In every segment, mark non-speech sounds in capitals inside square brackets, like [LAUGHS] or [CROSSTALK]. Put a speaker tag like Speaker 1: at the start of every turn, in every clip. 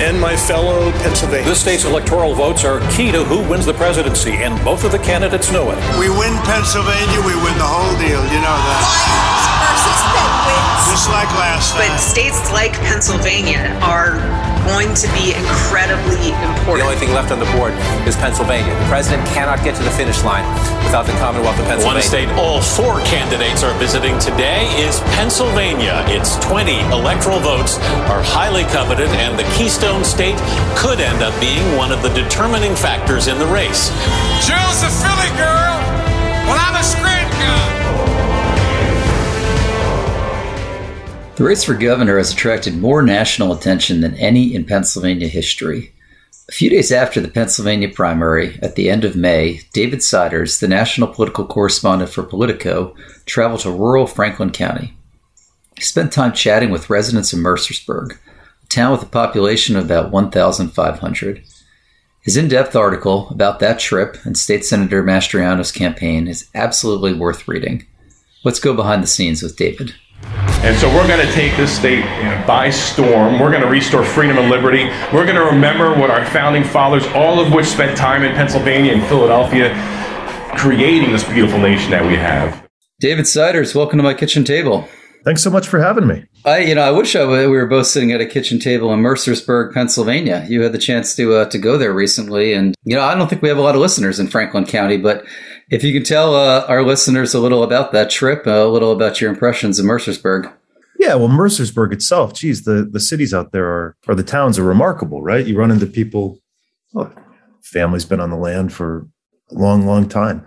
Speaker 1: and my fellow Pennsylvanians.
Speaker 2: This state's electoral votes are key to who wins the presidency, and both of the candidates know it.
Speaker 3: We win Pennsylvania, we win the whole deal. You know that.
Speaker 4: Lions versus Penguins.
Speaker 3: Just like last time.
Speaker 5: But states like Pennsylvania are going to be incredibly important.
Speaker 6: The only thing left on the board is Pennsylvania. The president cannot get to the finish line without the Commonwealth of Pennsylvania.
Speaker 2: One state all four candidates are visiting today is Pennsylvania. Its 20 electoral votes are highly coveted, and the Keystone State could end up being one of the determining factors in the race.
Speaker 7: Jill's a Philly girl. Well, I'm a Scranton
Speaker 8: The race for governor has attracted more national attention than any in Pennsylvania history. A few days after the Pennsylvania primary, at the end of May, David Siders, the national political correspondent for Politico, traveled to rural Franklin County. He spent time chatting with residents of Mercersburg, a town with a population of about 1,500. His in depth article about that trip and State Senator Mastriano's campaign is absolutely worth reading. Let's go behind the scenes with David.
Speaker 9: And so we're going to take this state by storm. We're going to restore freedom and liberty. We're going to remember what our founding fathers, all of which spent time in Pennsylvania and Philadelphia, creating this beautiful nation that we have.
Speaker 8: David Siders, welcome to my kitchen table.
Speaker 10: Thanks so much for having me.
Speaker 8: I, you know, I wish I, we were both sitting at a kitchen table in Mercersburg, Pennsylvania. You had the chance to uh, to go there recently, and you know, I don't think we have a lot of listeners in Franklin County, but if you can tell uh, our listeners a little about that trip, uh, a little about your impressions of Mercersburg.
Speaker 10: Yeah, well, Mercersburg itself, geez, the, the cities out there are, or the towns are remarkable, right? You run into people, well, family's been on the land for a long, long time.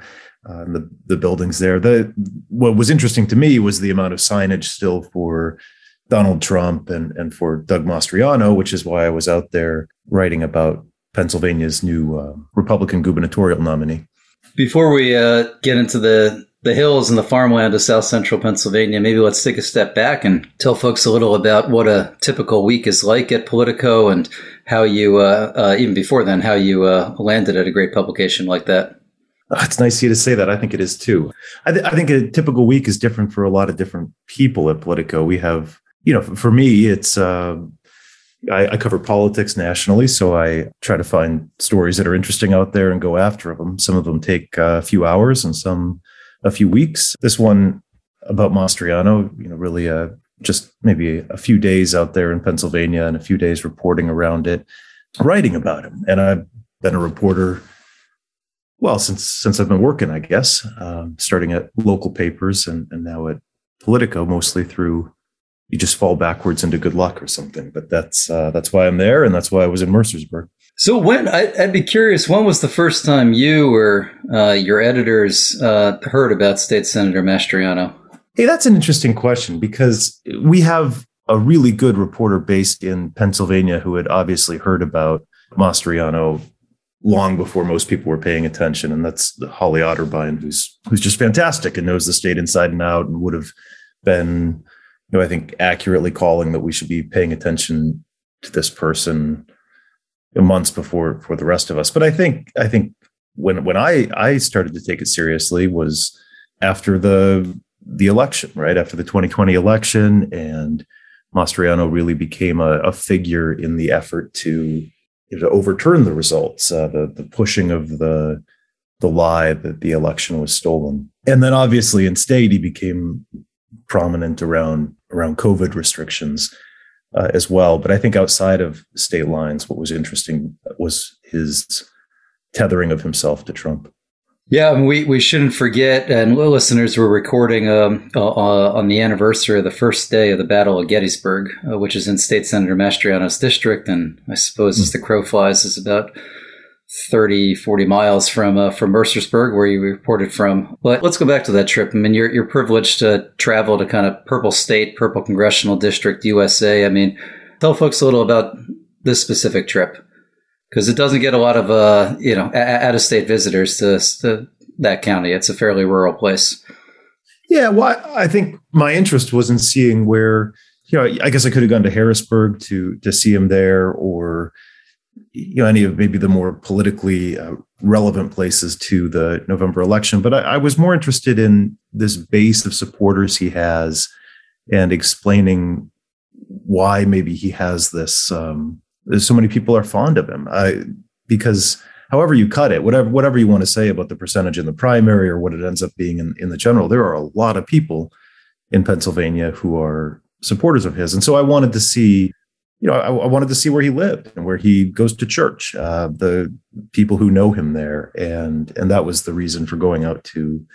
Speaker 10: Uh, the the buildings there. The what was interesting to me was the amount of signage still for Donald Trump and and for Doug Mastriano, which is why I was out there writing about Pennsylvania's new uh, Republican gubernatorial nominee.
Speaker 8: Before we uh, get into the the hills and the farmland of South Central Pennsylvania, maybe let's take a step back and tell folks a little about what a typical week is like at Politico and how you, uh, uh, even before then, how you uh, landed at a great publication like that.
Speaker 10: It's nice of you to say that. I think it is too. I, th- I think a typical week is different for a lot of different people at Politico. We have, you know, for me, it's uh, I, I, cover politics nationally, so I try to find stories that are interesting out there and go after them. Some of them take uh, a few hours, and some a few weeks. This one about Mastriano, you know, really uh, just maybe a few days out there in Pennsylvania and a few days reporting around it, writing about him. And I've been a reporter well since since I've been working, I guess, um, starting at local papers and, and now at Politico, mostly through you just fall backwards into good luck or something. But that's uh, that's why I'm there, and that's why I was in Mercersburg.
Speaker 8: So when I, would be curious, when was the first time you or uh, your editors uh, heard about State Senator Mastriano?
Speaker 10: Hey, that's an interesting question because we have a really good reporter based in Pennsylvania who had obviously heard about Mastriano long before most people were paying attention, and that's Holly Otterbein, who's who's just fantastic and knows the state inside and out, and would have been know, I think accurately calling that we should be paying attention to this person months before for the rest of us. But I think I think when when I I started to take it seriously was after the the election, right after the 2020 election, and Mastriano really became a, a figure in the effort to you know, to overturn the results, uh, the the pushing of the the lie that the election was stolen, and then obviously in state he became prominent around around COVID restrictions uh, as well. But I think outside of state lines, what was interesting was his tethering of himself to Trump.
Speaker 8: Yeah, we, we shouldn't forget, and listeners were recording um, uh, on the anniversary of the first day of the Battle of Gettysburg, uh, which is in State Senator Mastriano's district, and I suppose mm-hmm. as the crow flies is about 30, 40 miles from uh, from Mercersburg, where you reported from. But let's go back to that trip. I mean, you're, you're privileged to travel to kind of Purple State, Purple Congressional District, USA. I mean, tell folks a little about this specific trip because it doesn't get a lot of uh, you know out of state visitors to, to that county. It's a fairly rural place.
Speaker 10: Yeah, well, I think my interest was in seeing where you know I guess I could have gone to Harrisburg to to see him there or you know any of maybe the more politically uh, relevant places to the November election, but I, I, was more interested in this base of supporters he has and explaining why maybe he has this um, so many people are fond of him. I, because however you cut it, whatever whatever you want to say about the percentage in the primary or what it ends up being in, in the general, there are a lot of people in Pennsylvania who are supporters of his. And so I wanted to see, you know, I, I wanted to see where he lived and where he goes to church, uh, the people who know him there, and and that was the reason for going out to,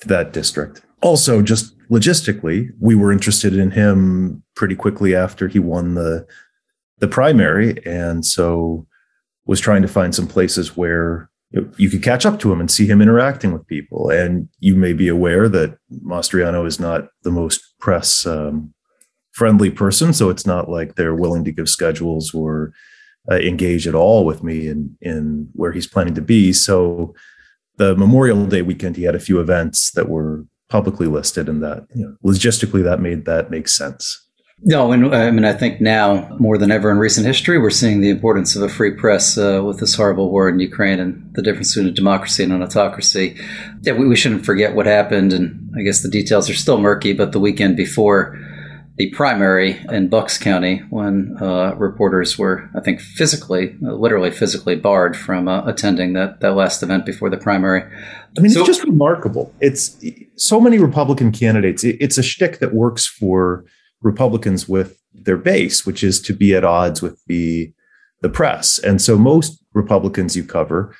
Speaker 10: to that district. Also, just logistically, we were interested in him pretty quickly after he won the the primary, and so was trying to find some places where you could catch up to him and see him interacting with people. And you may be aware that Mastriano is not the most press um, friendly person, so it's not like they're willing to give schedules or uh, engage at all with me in in where he's planning to be. So the Memorial Day weekend, he had a few events that were publicly listed, and that you know, logistically that made that make sense.
Speaker 8: No, and I mean, I think now more than ever in recent history, we're seeing the importance of a free press uh, with this horrible war in Ukraine and the difference between a democracy and an autocracy. Yeah, we, we shouldn't forget what happened, and I guess the details are still murky. But the weekend before the primary in Bucks County, when uh, reporters were, I think, physically, uh, literally physically barred from uh, attending that that last event before the primary.
Speaker 10: I mean, so, it's just remarkable. It's so many Republican candidates. It, it's a shtick that works for Republicans with their base, which is to be at odds with the the press. And so most Republicans you cover,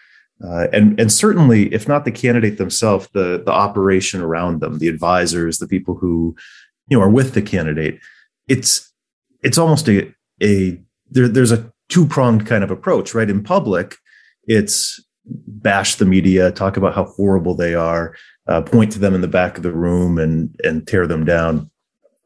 Speaker 10: uh, and and certainly if not the candidate themselves, the the operation around them, the advisors, the people who you know are with the candidate, it's it's almost a a there, there's a two pronged kind of approach, right? In public, it's bash the media, talk about how horrible they are, uh, point to them in the back of the room, and and tear them down,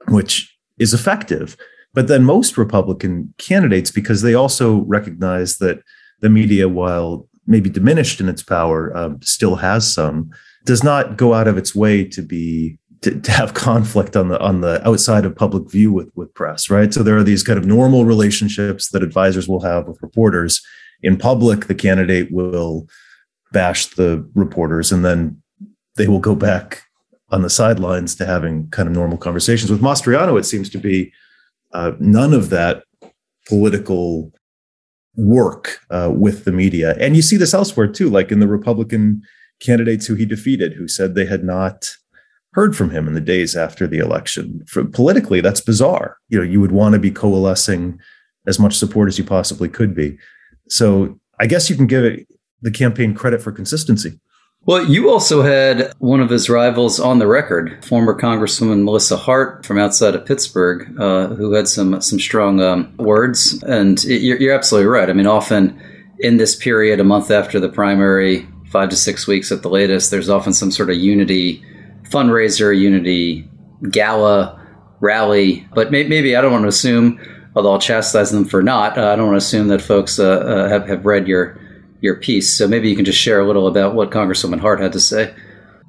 Speaker 10: which is effective. But then most Republican candidates, because they also recognize that the media, while maybe diminished in its power, um, still has some, does not go out of its way to be to, to, have conflict on the on the outside of public view with with press, right? So there are these kind of normal relationships that advisors will have with reporters. In public, the candidate will bash the reporters, and then they will go back on the sidelines to having kind of normal conversations. With Mastriano, it seems to be uh, none of that political work uh, with the media. And you see this elsewhere too, like in the Republican candidates who he defeated, who said they had not heard from him in the days after the election. For, politically, that's bizarre. You know, you would want to be coalescing as much support as you possibly could be. So I guess you can give it, the campaign credit for consistency.
Speaker 8: Well, you also had one of his rivals on the record, former Congresswoman Melissa Hart from outside of Pittsburgh, uh, who had some some strong um, words. And it, you're, you're absolutely right. I mean, often in this period, a month after the primary, five to six weeks at the latest, there's often some sort of unity fundraiser, unity gala, rally. But may, maybe I don't want to assume, although I'll chastise them for not. Uh, I don't want to assume that folks uh, uh, have have read your your piece. So maybe you can just share a little about what Congresswoman Hart had to say.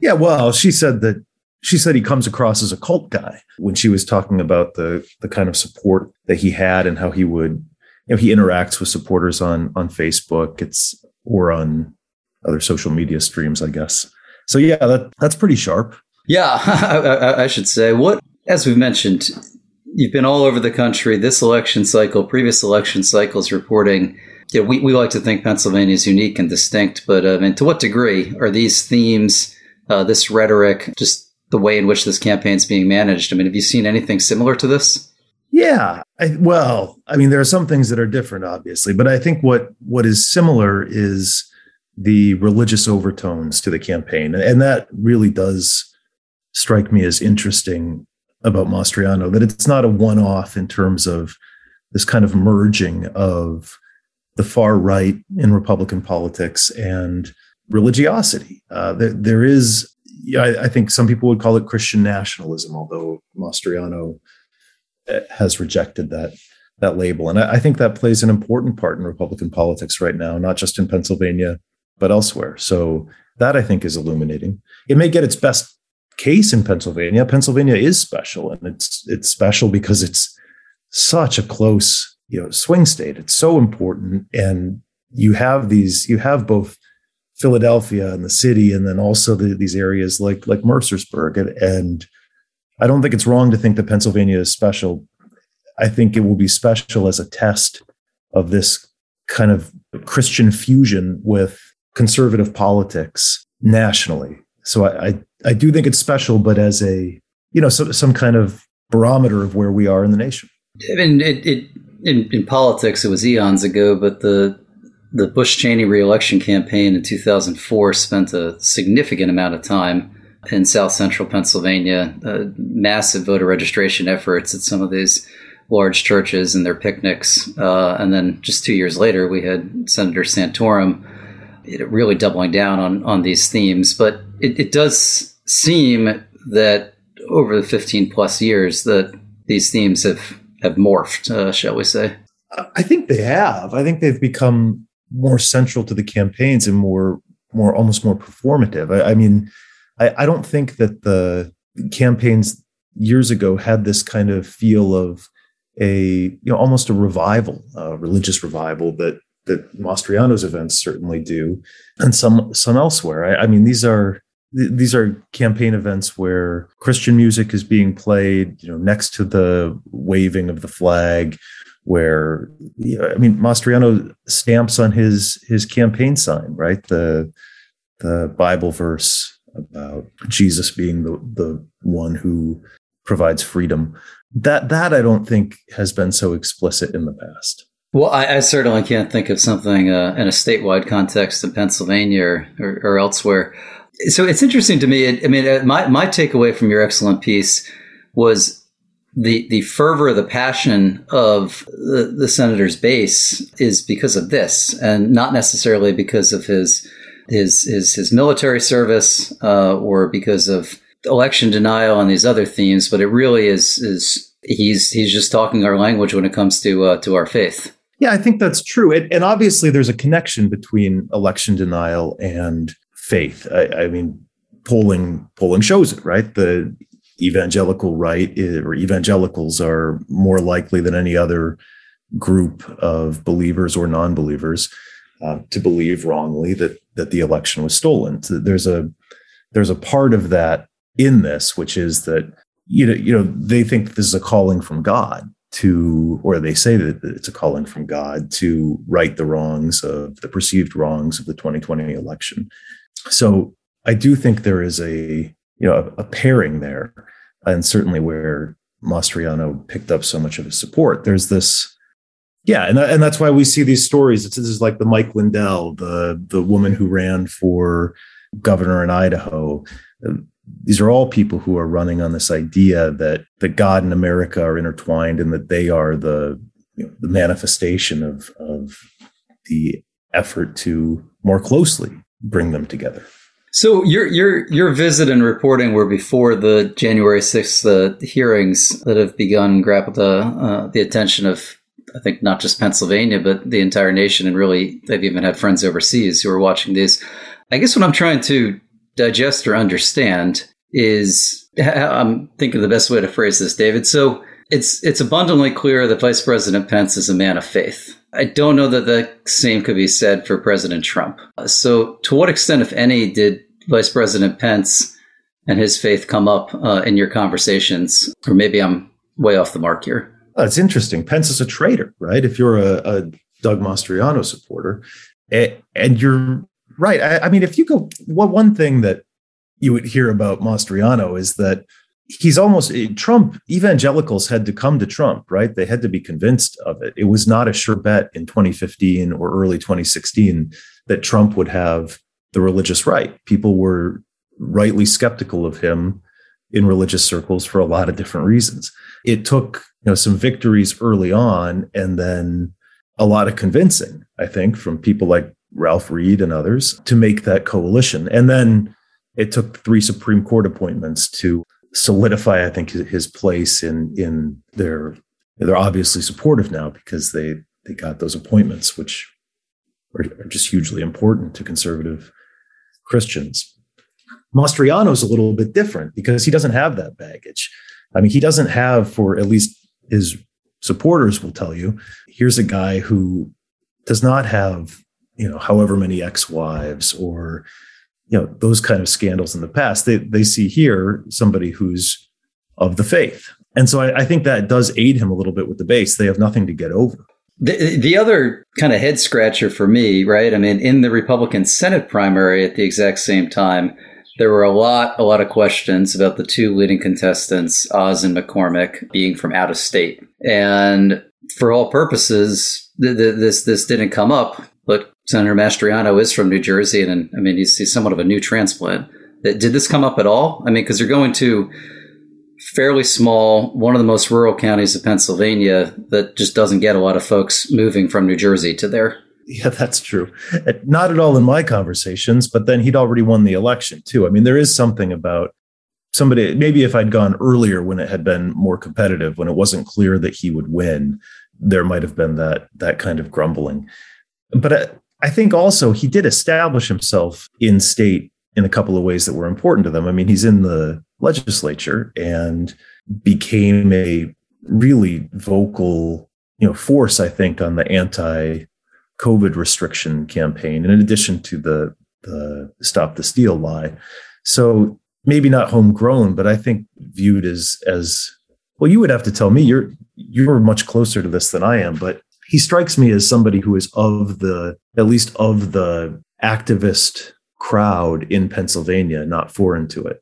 Speaker 10: Yeah, well, she said that she said he comes across as a cult guy when she was talking about the the kind of support that he had and how he would you know he interacts with supporters on on Facebook it's or on other social media streams I guess. So yeah, that that's pretty sharp.
Speaker 8: Yeah, [LAUGHS] I, I should say what as we've mentioned you've been all over the country this election cycle, previous election cycles reporting we, we like to think Pennsylvania is unique and distinct, but I mean, to what degree are these themes, uh, this rhetoric, just the way in which this campaign is being managed? I mean, have you seen anything similar to this?
Speaker 10: Yeah, I, well, I mean, there are some things that are different, obviously, but I think what what is similar is the religious overtones to the campaign, and that really does strike me as interesting about Mastriano. That it's not a one-off in terms of this kind of merging of the far right in Republican politics and religiosity. Uh, there, there is, I, I, think some people would call it Christian nationalism, although Mastriano uh, has rejected that that label. And I, I think that plays an important part in Republican politics right now, not just in Pennsylvania, but elsewhere. So that I think is illuminating. It may get its best case in Pennsylvania. Pennsylvania is special, and it's it's special because it's such a close you know swing state it's so important and you have these you have both philadelphia and the city and then also the, these areas like like mercersburg and, and i don't think it's wrong to think that pennsylvania is special i think it will be special as a test of this kind of Christian fusion with conservative politics nationally. So I, I, I do think it's special, but as a you know some some kind of barometer of where we are in the nation.
Speaker 8: I mean, it, it in, in politics it was eons ago, but the the Bush Cheney reelection campaign in 2004 spent a significant amount of time in South Central Pennsylvania, uh, massive voter registration efforts at some of these large churches and their picnics. Uh, and then just two years later, we had Senator Santorum really doubling down on, on these themes. But it, it does seem that over the 15 plus years that these themes have, have morphed, uh, shall we say.
Speaker 10: I think they have. I think they've become more central to the campaigns and more, more almost more performative. I, I mean, I, I don't think that the campaigns years ago had this kind of feel of a you know almost a revival, a religious revival that that Mastriano's events certainly do, and some some elsewhere. I, I mean, these are these are campaign events where Christian music is being played, you know, next to the waving of the flag, where I mean, Mastriano stamps on his his campaign sign, right? The the Bible verse about Jesus being the the one who provides freedom. That that I don't think has been so explicit in the past.
Speaker 8: Well, I, I certainly can't think of something uh, in a statewide context in Pennsylvania or, or elsewhere. So it's interesting to me. I mean, uh, my my takeaway from your excellent piece was the the fervor, the passion of the, the senator's base is because of this, and not necessarily because of his his his his military service uh, or because of election denial and these other themes, but it really is is he's he's just talking our language when it comes to uh, to our faith.
Speaker 10: Yeah, I think that's true, and, and, obviously there's a connection between election denial and faith. I, I mean, polling polling shows it, right? The evangelical right or evangelicals are more likely than any other group of believers or non-believers uh, to believe wrongly that that the election was stolen. So there's a there's a part of that in this, which is that you know you know they think this is a calling from God to, or they say that it's a calling from God to right the wrongs of the perceived wrongs of the 2020 election. So I do think there is a you know a, a pairing there, and certainly where Mastriano picked up so much of his support. There's this yeah, and and that's why we see these stories. It's this is like the Mike Lindell, the the woman who ran for governor in Idaho. These are all people who are running on this idea that that God and America are intertwined and that they are the you know, the manifestation of of the effort to more closely bring them together.
Speaker 8: So your your your visit and reporting were before the January sixth uh, hearings that have begun grapple the uh, the attention of I think not just Pennsylvania, but the entire nation. And really, they've even had friends overseas who are watching these. I guess what I'm trying to digest or understand is I'm thinking the best way to phrase this, David. So it's it's abundantly clear that Vice President Pence is a man of faith. I don't know that the same could be said for President Trump. So, to what extent, if any, did Vice President Pence and his faith come up uh, in your conversations? Or maybe I'm way off the mark here.
Speaker 10: Oh, it's interesting. Pence is a traitor, right? If you're a, a Doug Mastriano supporter, and, and you're right. I, I, mean, if you go, well, one thing that you would hear about Mastriano is that he's almost eh, Trump. Evangelicals had to come to Trump, right? They had to be convinced of it. It was not a sure bet in 2015 or early 2016 that Trump would have the religious right. People were rightly skeptical of him in religious circles for a lot of different reasons. It took you know some victories early on and then a lot of convincing i think from people like ralph reed and others to make that coalition and then it took three supreme court appointments to solidify i think his place in in their they're obviously supportive now because they they got those appointments which are, are just hugely important to conservative christians. Mastriano's a little bit different because he doesn't have that baggage. I mean he doesn't have for at least his supporters will tell you here's a guy who does not have you know however many ex-wives or you know those kind of scandals in the past they they see here somebody who's of the faith and so I, I think that does aid him a little bit with the base they have nothing to get over
Speaker 8: The, the other kind of head scratcher for me, right? I mean, in the Republican Senate primary at the exact same time, there were a lot, a lot of questions about the two leading contestants, Oz and McCormick, being from out of state. And for all purposes, th- th- this this didn't come up. Senator Mastriano is from New Jersey, and I mean, he's, he's somewhat of a new transplant. Uh, did this come up at all? I mean, because you're going to fairly small, one of the most rural counties of Pennsylvania that just doesn't get a lot of folks moving from New Jersey to there.
Speaker 10: Yeah, that's true. Uh, not at all in my conversations, but then he'd already won the election too. I mean, there is something about somebody, maybe if I'd gone earlier when it had been more competitive, when it wasn't clear that he would win, there might have been that that kind of grumbling. But uh, I, think also he did establish himself in state in a couple of ways that were important to them. I mean, he's in the legislature and became a really vocal, you know, force, I think, on the anti COVID restriction campaign, in addition to the the stop the steal lie. So maybe not homegrown, but I think viewed as as well. You would have to tell me you're you're much closer to this than I am, but he strikes me as somebody who is of the at least of the activist crowd in Pennsylvania, not foreign to it.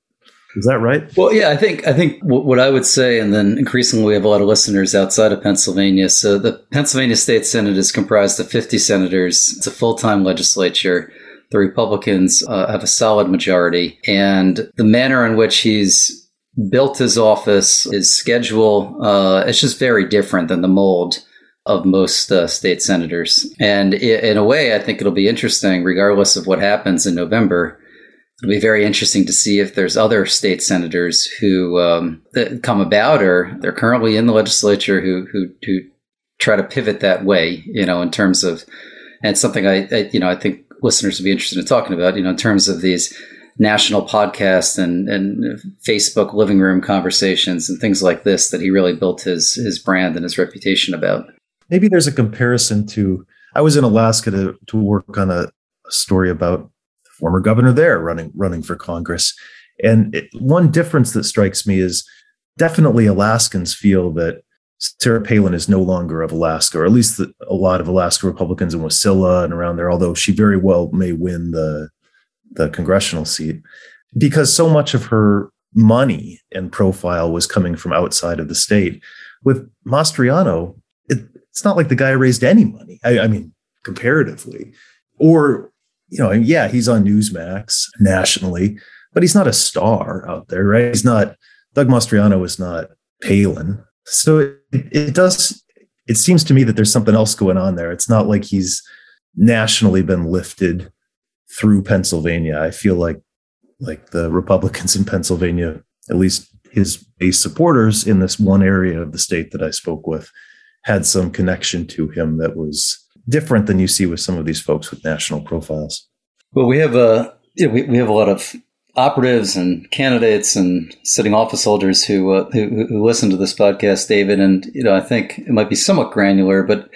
Speaker 10: Is that right?
Speaker 8: Well, yeah, I think I think what I would say, and then increasingly we have a lot of listeners outside of Pennsylvania. So the Pennsylvania State Senate is comprised of 50 senators. It's a full time legislature. The Republicans uh, have a solid majority, and the manner in which he's built his office, his schedule, uh, it's just very different than the mold of most uh, state senators. And in a way, I think it'll be interesting, regardless of what happens in November. It'll be very interesting to see if there's other state senators who um, come about or they're currently in the legislature who, who who try to pivot that way. You know, in terms of and something I, I you know I think listeners would be interested in talking about. You know, in terms of these national podcasts and, and Facebook living room conversations and things like this that he really built his his brand and his reputation about
Speaker 10: maybe there's a comparison to I was in Alaska to to work on a, story about the former governor there running running for Congress, and it, one difference that strikes me is definitely Alaskans feel that Sarah Palin is no longer of Alaska, or at least the, a lot of Alaska Republicans in Wasilla and around there. Although she very well may win the the congressional seat, because so much of her money and profile was coming from outside of the state. With Mastriano, it's not like the guy raised any money. I, I mean, comparatively, or you know, yeah, he's on Newsmax nationally, but he's not a star out there, right? He's not. Doug Mastriano is not Palin, so it, it does. It seems to me that there's something else going on there. It's not like he's nationally been lifted through Pennsylvania. I feel like like the Republicans in Pennsylvania, at least his base supporters in this one area of the state that I spoke with, had some connection to him that was different than you see with some of these folks with national profiles.
Speaker 8: Well, we have a you know, we, we have a lot of operatives and candidates and sitting office holders who, uh, who, who listen to this podcast, David, and you know I think it might be somewhat granular, but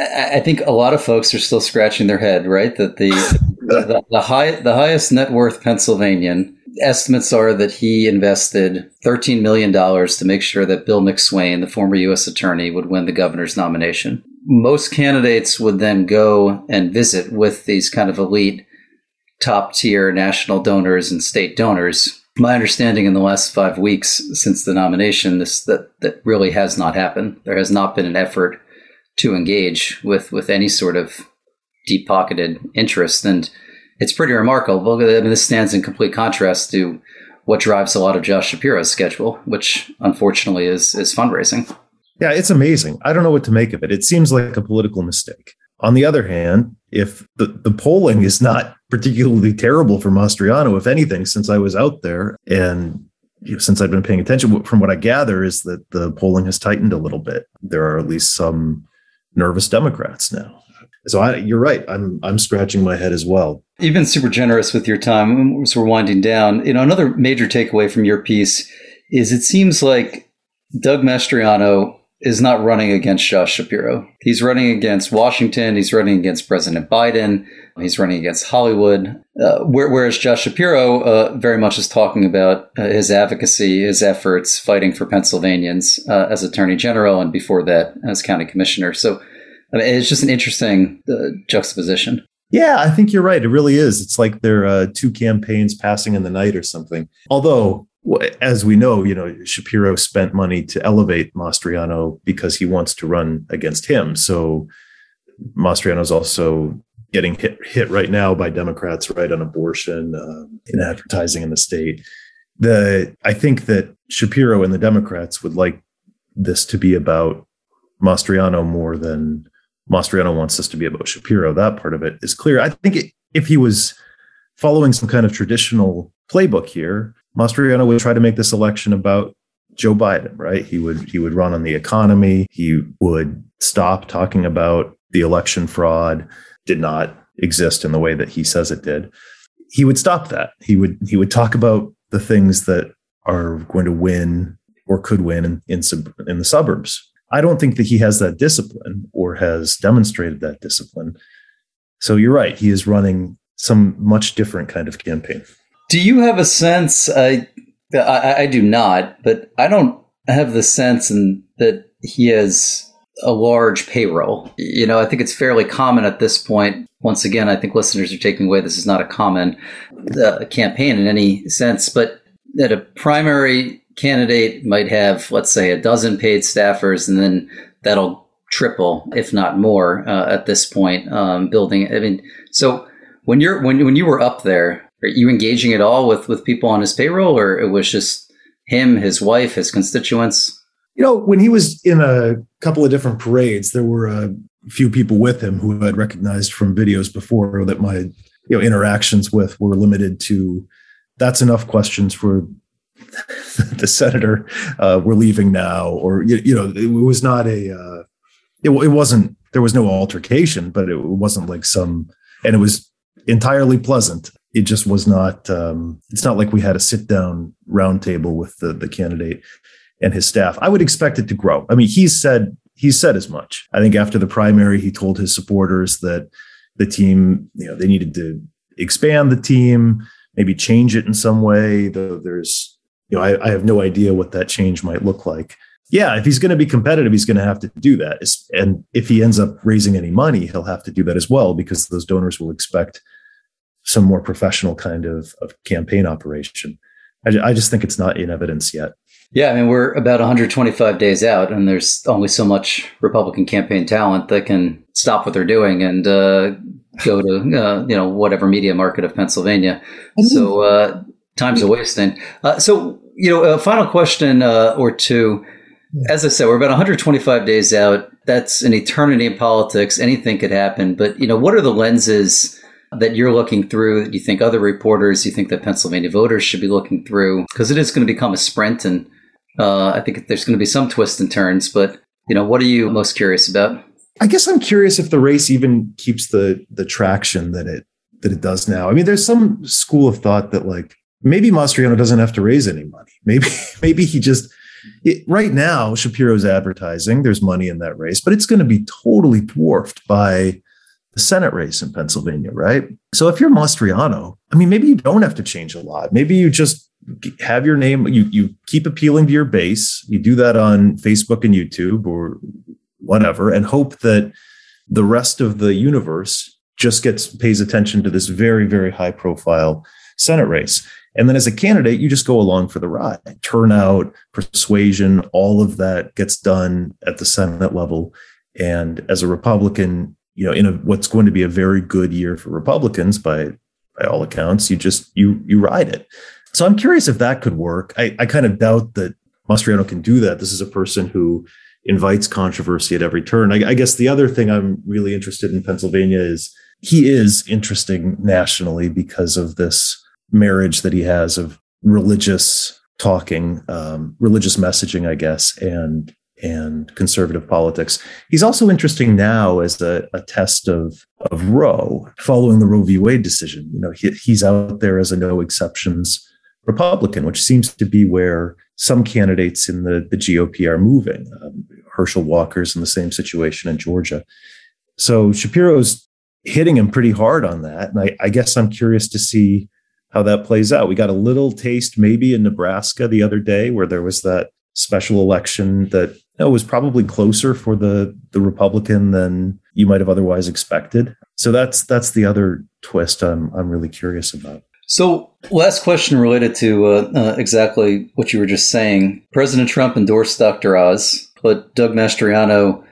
Speaker 8: I, I think a lot of folks are still scratching their head, right? That the [LAUGHS] the, the high the highest net worth Pennsylvanian estimates are that he invested $13 million to make sure that Bill McSwain, the former U.S. attorney, would win the governor's nomination. Most candidates would then go and visit with these kind of elite, top tier national donors and state donors. My understanding in the last five weeks since the nomination, this that, that really has not happened. There has not been an effort to engage with, with any sort of deep pocketed interest. And it's pretty remarkable. I mean, this stands in complete contrast to what drives a lot of Josh Shapiro's schedule, which unfortunately is is fundraising.
Speaker 10: Yeah, it's amazing. I don't know what to make of it. It seems like a political mistake. On the other hand, if the, the polling is not particularly terrible for Mastriano, if anything, since I was out there and since I've been paying attention, from what I gather is that the polling has tightened a little bit. There are at least some nervous Democrats now. So I, you're right. I'm I'm scratching my head as well.
Speaker 8: You've been super generous with your time. So we're winding down. You know, another major takeaway from your piece is it seems like Doug Mastriano is not running against Josh Shapiro. He's running against Washington. He's running against President Biden. He's running against Hollywood. Uh, whereas Josh Shapiro uh, very much is talking about uh, his advocacy, his efforts fighting for Pennsylvanians uh, as Attorney General, and before that as County Commissioner. So I mean, it's just an interesting uh, juxtaposition.
Speaker 10: Yeah, I think you're right. It really is. It's like they're uh, two campaigns passing in the night or something. Although, as we know, you know, Shapiro spent money to elevate Mastriano because he wants to run against him. So Mastriano's also getting hit hit right now by Democrats, right on abortion, uh, in advertising in the state. The I think that Shapiro and the Democrats would like this to be about Mastriano more than Mastriano wants this to be about Shapiro. That part of it is clear. I think it, if he was following some kind of traditional playbook here, Mastriano would try to make this election about Joe Biden, right? He would he would run on the economy. He would stop talking about the election fraud did not exist in the way that he says it did. He would stop that. He would he would talk about the things that are going to win or could win in in, sub, in the suburbs. I don't think that he has that discipline or has demonstrated that discipline. So you're right. He is running some much different kind of campaign.
Speaker 8: Do you have a sense? I, I, I do not, but I don't have the sense in, that he has a large payroll. You know, I think it's fairly common at this point. Once again, I think listeners are taking away this is not a common uh, campaign in any sense, but that a primary candidate might have, let's say, a dozen paid staffers, and then that'll triple, if not more, uh, at this point. Um, building, I mean, so when you're when when you were up there, are you engaging at all with with people on his payroll, or it was just him, his wife, his constituents?
Speaker 10: You know, when he was in a couple of different parades, there were a few people with him who I'd recognized from videos before that my you know interactions with were limited to that's enough questions for [LAUGHS] the senator uh, we're leaving now or you, you know it was not a uh, it, it wasn't there was no altercation but it wasn't like some and it was entirely pleasant. It just was not um, it's not like we had a sit down roundtable with the, the candidate and his staff. I would expect it to grow. I mean he said he said as much. I think after the primary he told his supporters that the team you know they needed to expand the team maybe change it in some way though there's you know, I, I have no idea what that change might look like. Yeah, if he's going to be competitive, he's going to have to do that. And if he ends up raising any money, he'll have to do that as well because those donors will expect some more professional kind of, of campaign operation. I, I just think it's not in evidence yet.
Speaker 8: Yeah, I mean, we're about 125 days out, and there's only so much Republican campaign talent that can stop what they're doing and uh, go to uh, you know whatever media market of Pennsylvania. So uh, time's a wasting. Uh, so, you know, a final question uh, or two. As I said, we're about 125 days out. That's an eternity in politics. Anything could happen. But, you know, what are the lenses that you're looking through that you think other reporters, you think that Pennsylvania voters should be looking through? Because it is going to become a sprint. And uh, I think there's going to be some twists and turns. But, you know, what are you most curious about?
Speaker 10: I guess I'm curious if the race even keeps the the traction that it that it does now. I mean, there's some school of thought that like maybe Mastriano doesn't have to raise any money. Maybe [LAUGHS] maybe he just it, right now Shapiro's advertising. There's money in that race, but it's going to be totally dwarfed by the Senate race in Pennsylvania, right? So if you're Mastriano, I mean, maybe you don't have to change a lot. Maybe you just have your name. You you keep appealing to your base. You do that on Facebook and YouTube or whatever, and hope that the rest of the universe just gets pays attention to this very very high profile Senate race. And then as a candidate, you just go along for the ride. Turnout, persuasion, all of that gets done at the Senate level. And as a Republican, you know, in a, what's going to be a very good year for Republicans by by all accounts, you just you you ride it. So I'm curious if that could work. I, I kind of doubt that Mastriano can do that. This is a person who invites controversy at every turn. I, I guess the other thing I'm really interested in Pennsylvania is he is interesting nationally because of this marriage that he has of religious talking, um, religious messaging, I guess, and and conservative politics. He's also interesting now as a, a test of of Roe, following the Roe v. Wade decision. You know, he, he's out there as a no exceptions Republican, which seems to be where some candidates in the, the GOP are moving. Um, Herschel Walker's in the same situation in Georgia. So Shapiro's hitting him pretty hard on that. And I, I guess I'm curious to see how that plays out. We got a little taste maybe in Nebraska the other day where there was that special election that you know, was probably closer for the the Republican than you might have otherwise expected. So that's that's the other twist I'm I'm really curious about.
Speaker 8: So, last question related to uh, uh, exactly what you were just saying. President Trump endorsed Dr. Oz, but Doug Mastriano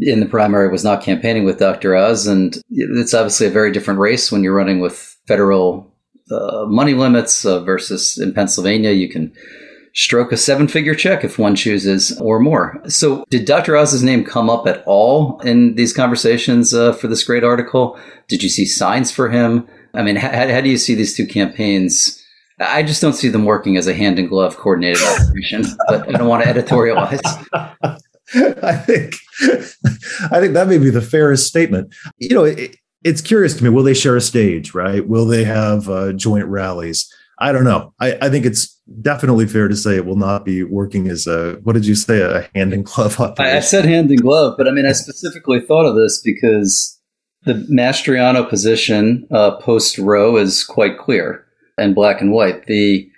Speaker 8: in the primary was not campaigning with Dr. Oz, and it's obviously a very different race when you're running with federal uh, money limits uh, versus in Pennsylvania, you can stroke a seven figure check if one chooses or more. So, did Dr. Oz's name come up at all in these conversations uh, for this great article? Did you see signs for him? I mean, how, how do you see these two campaigns? I just don't see them working as a hand in glove coordinated operation, but I don't want to editorialize. [LAUGHS]
Speaker 10: I think [LAUGHS] I think that may be the fairest statement. You know, it's curious to me. Will they share a stage? Right? Will they have uh, joint rallies? I don't know. I, I, think it's definitely fair to say it will not be working as a what did you say a hand in glove. [LAUGHS]
Speaker 8: I, I said hand in glove, but I mean I specifically thought of this because the Mastriano position uh, post Roe is quite clear and black and white. The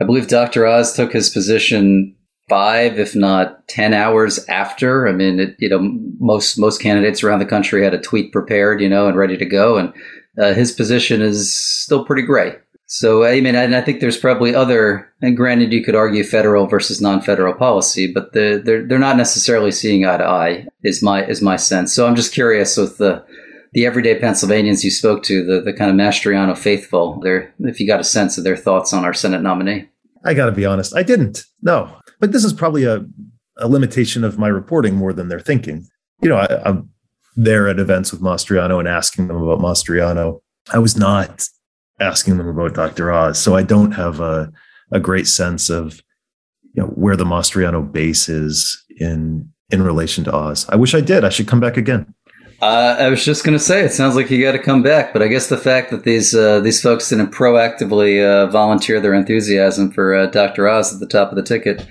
Speaker 8: I believe Dr. Oz took his position five, if not ten hours after. I mean, it, you know, most most candidates around the country had a tweet prepared, you know, and ready to go, and uh, his position is still pretty gray. So I mean, and I think there's probably other, and granted, you could argue federal versus non-federal policy, but the, they're they're not necessarily seeing eye to eye. Is my is my sense. So I'm just curious with the the everyday Pennsylvanians you spoke to, the the kind of Mastriano faithful. There, if you got a sense of their thoughts on our Senate nominee.
Speaker 10: I got to be honest, I didn't. No, but this is probably a a limitation of my reporting more than they're thinking. You know, I, I'm there at events with Mastriano and asking them about Mastriano. I was not asking them about Dr. Oz. So I don't have a, a great sense of you know where the Mastriano base is in in relation to Oz. I wish I did. I should come back again.
Speaker 8: Uh, I was just going to say, it sounds like you got to come back, but I guess the fact that these uh, these folks didn't proactively uh, volunteer their enthusiasm for uh, Dr. Oz at the top of the ticket,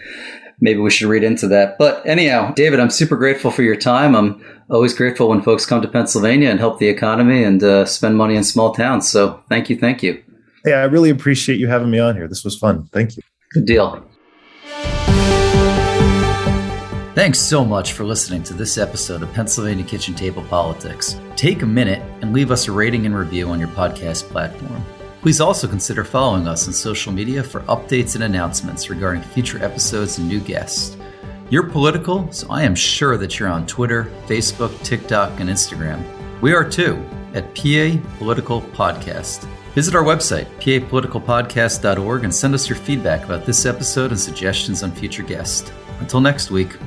Speaker 8: maybe we should read into that. But anyhow, David, I'm super grateful for your time. I'm always grateful when folks come to Pennsylvania and help the economy and uh, spend money in small towns. So thank you, thank you.
Speaker 10: Hey, I really appreciate you having me on here. This was fun. Thank you.
Speaker 8: Good deal. Thanks so much for listening to this episode of Pennsylvania Kitchen Table Politics. Take a minute and leave us a rating and review on your podcast platform. Please also consider following us on social media for updates and announcements regarding future episodes and new guests. You're political, so I am sure that you're on Twitter, Facebook, TikTok, and Instagram. We are too at PA Political Podcast. Visit our website, papoliticalpodcast.org, and send us your feedback about this episode and suggestions on future guests. Until next week.